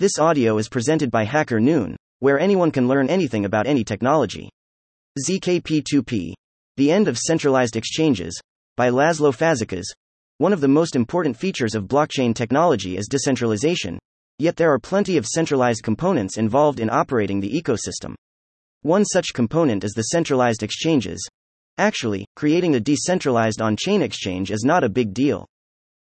This audio is presented by Hacker Noon, where anyone can learn anything about any technology. ZKP2P The End of Centralized Exchanges, by Laszlo Fazekas. One of the most important features of blockchain technology is decentralization, yet there are plenty of centralized components involved in operating the ecosystem. One such component is the centralized exchanges. Actually, creating a decentralized on chain exchange is not a big deal.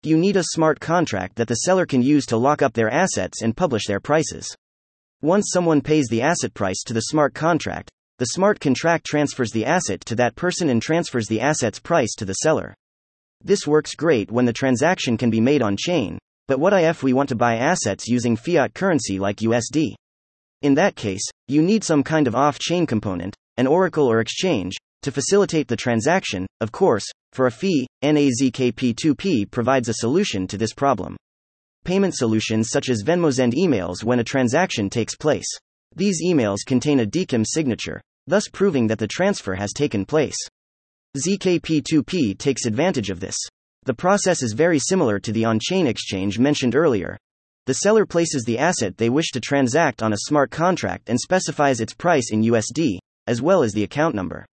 You need a smart contract that the seller can use to lock up their assets and publish their prices. Once someone pays the asset price to the smart contract, the smart contract transfers the asset to that person and transfers the asset's price to the seller. This works great when the transaction can be made on chain, but what if we want to buy assets using fiat currency like USD? In that case, you need some kind of off chain component, an oracle or exchange, to facilitate the transaction, of course, for a fee, NAZKP2P provides a solution to this problem. Payment solutions such as Venmo send emails when a transaction takes place. These emails contain a DKIM signature, thus proving that the transfer has taken place. ZKP2P takes advantage of this. The process is very similar to the on chain exchange mentioned earlier. The seller places the asset they wish to transact on a smart contract and specifies its price in USD, as well as the account number.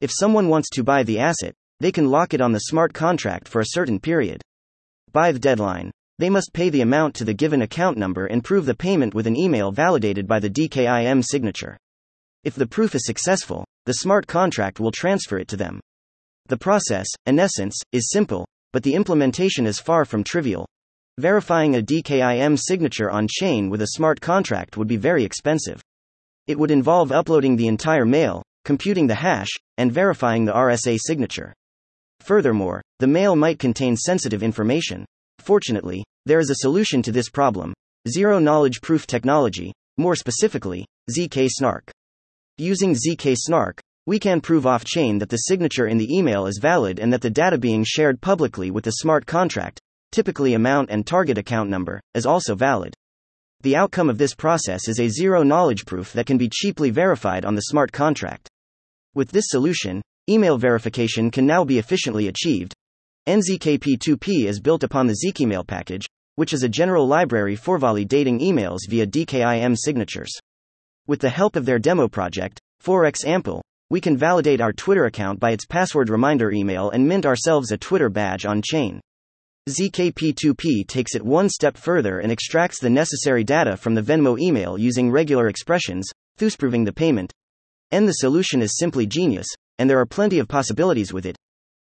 If someone wants to buy the asset, they can lock it on the smart contract for a certain period. By the deadline, they must pay the amount to the given account number and prove the payment with an email validated by the DKIM signature. If the proof is successful, the smart contract will transfer it to them. The process, in essence, is simple, but the implementation is far from trivial. Verifying a DKIM signature on chain with a smart contract would be very expensive. It would involve uploading the entire mail, computing the hash, and verifying the RSA signature. Furthermore, the mail might contain sensitive information. Fortunately, there is a solution to this problem zero knowledge proof technology, more specifically, zkSNARK. Using zkSNARK, we can prove off chain that the signature in the email is valid and that the data being shared publicly with the smart contract, typically amount and target account number, is also valid. The outcome of this process is a zero knowledge proof that can be cheaply verified on the smart contract. With this solution, email verification can now be efficiently achieved. NZKP2P is built upon the ZKemail package, which is a general library for validating emails via DKIM signatures. With the help of their demo project, Forex Ample, we can validate our Twitter account by its password reminder email and mint ourselves a Twitter badge on chain. ZKP2P takes it one step further and extracts the necessary data from the Venmo email using regular expressions, thus proving the payment. And the solution is simply genius, and there are plenty of possibilities with it.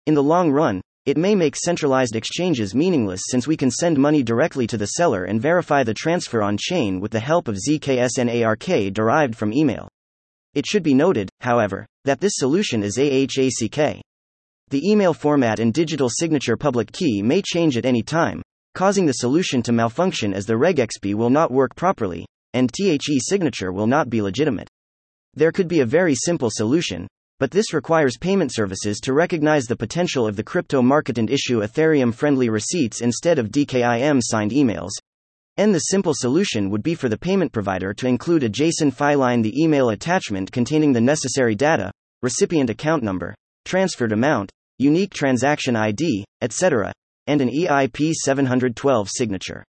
In the long run, it may make centralized exchanges meaningless since we can send money directly to the seller and verify the transfer on chain with the help of ZKSNARK derived from email. It should be noted, however, that this solution is AHACK. The email format and digital signature public key may change at any time, causing the solution to malfunction as the regexp will not work properly, and THE signature will not be legitimate. There could be a very simple solution, but this requires payment services to recognize the potential of the crypto market and issue Ethereum friendly receipts instead of DKIM signed emails. And the simple solution would be for the payment provider to include a JSON file in the email attachment containing the necessary data, recipient account number, transferred amount, unique transaction ID, etc., and an EIP 712 signature.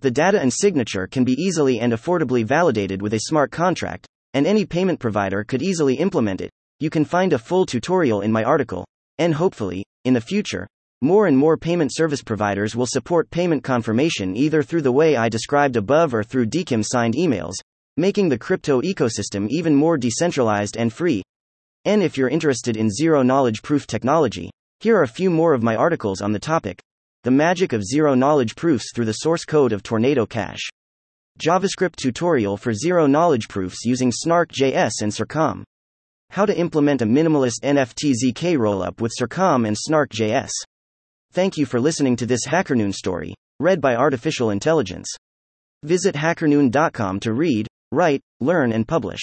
The data and signature can be easily and affordably validated with a smart contract, and any payment provider could easily implement it, you can find a full tutorial in my article, and hopefully, in the future, more and more payment service providers will support payment confirmation either through the way I described above or through DKIM signed emails, making the crypto ecosystem even more decentralized and free. And if you're interested in zero knowledge proof technology, here are a few more of my articles on the topic The Magic of Zero Knowledge Proofs through the Source Code of Tornado Cash. JavaScript tutorial for zero knowledge proofs using Snark.js and Circom. How to implement a minimalist NFT ZK rollup with Circom and Snark.js. Thank you for listening to this HackerNoon story, read by Artificial Intelligence. Visit hackernoon.com to read, write, learn, and publish.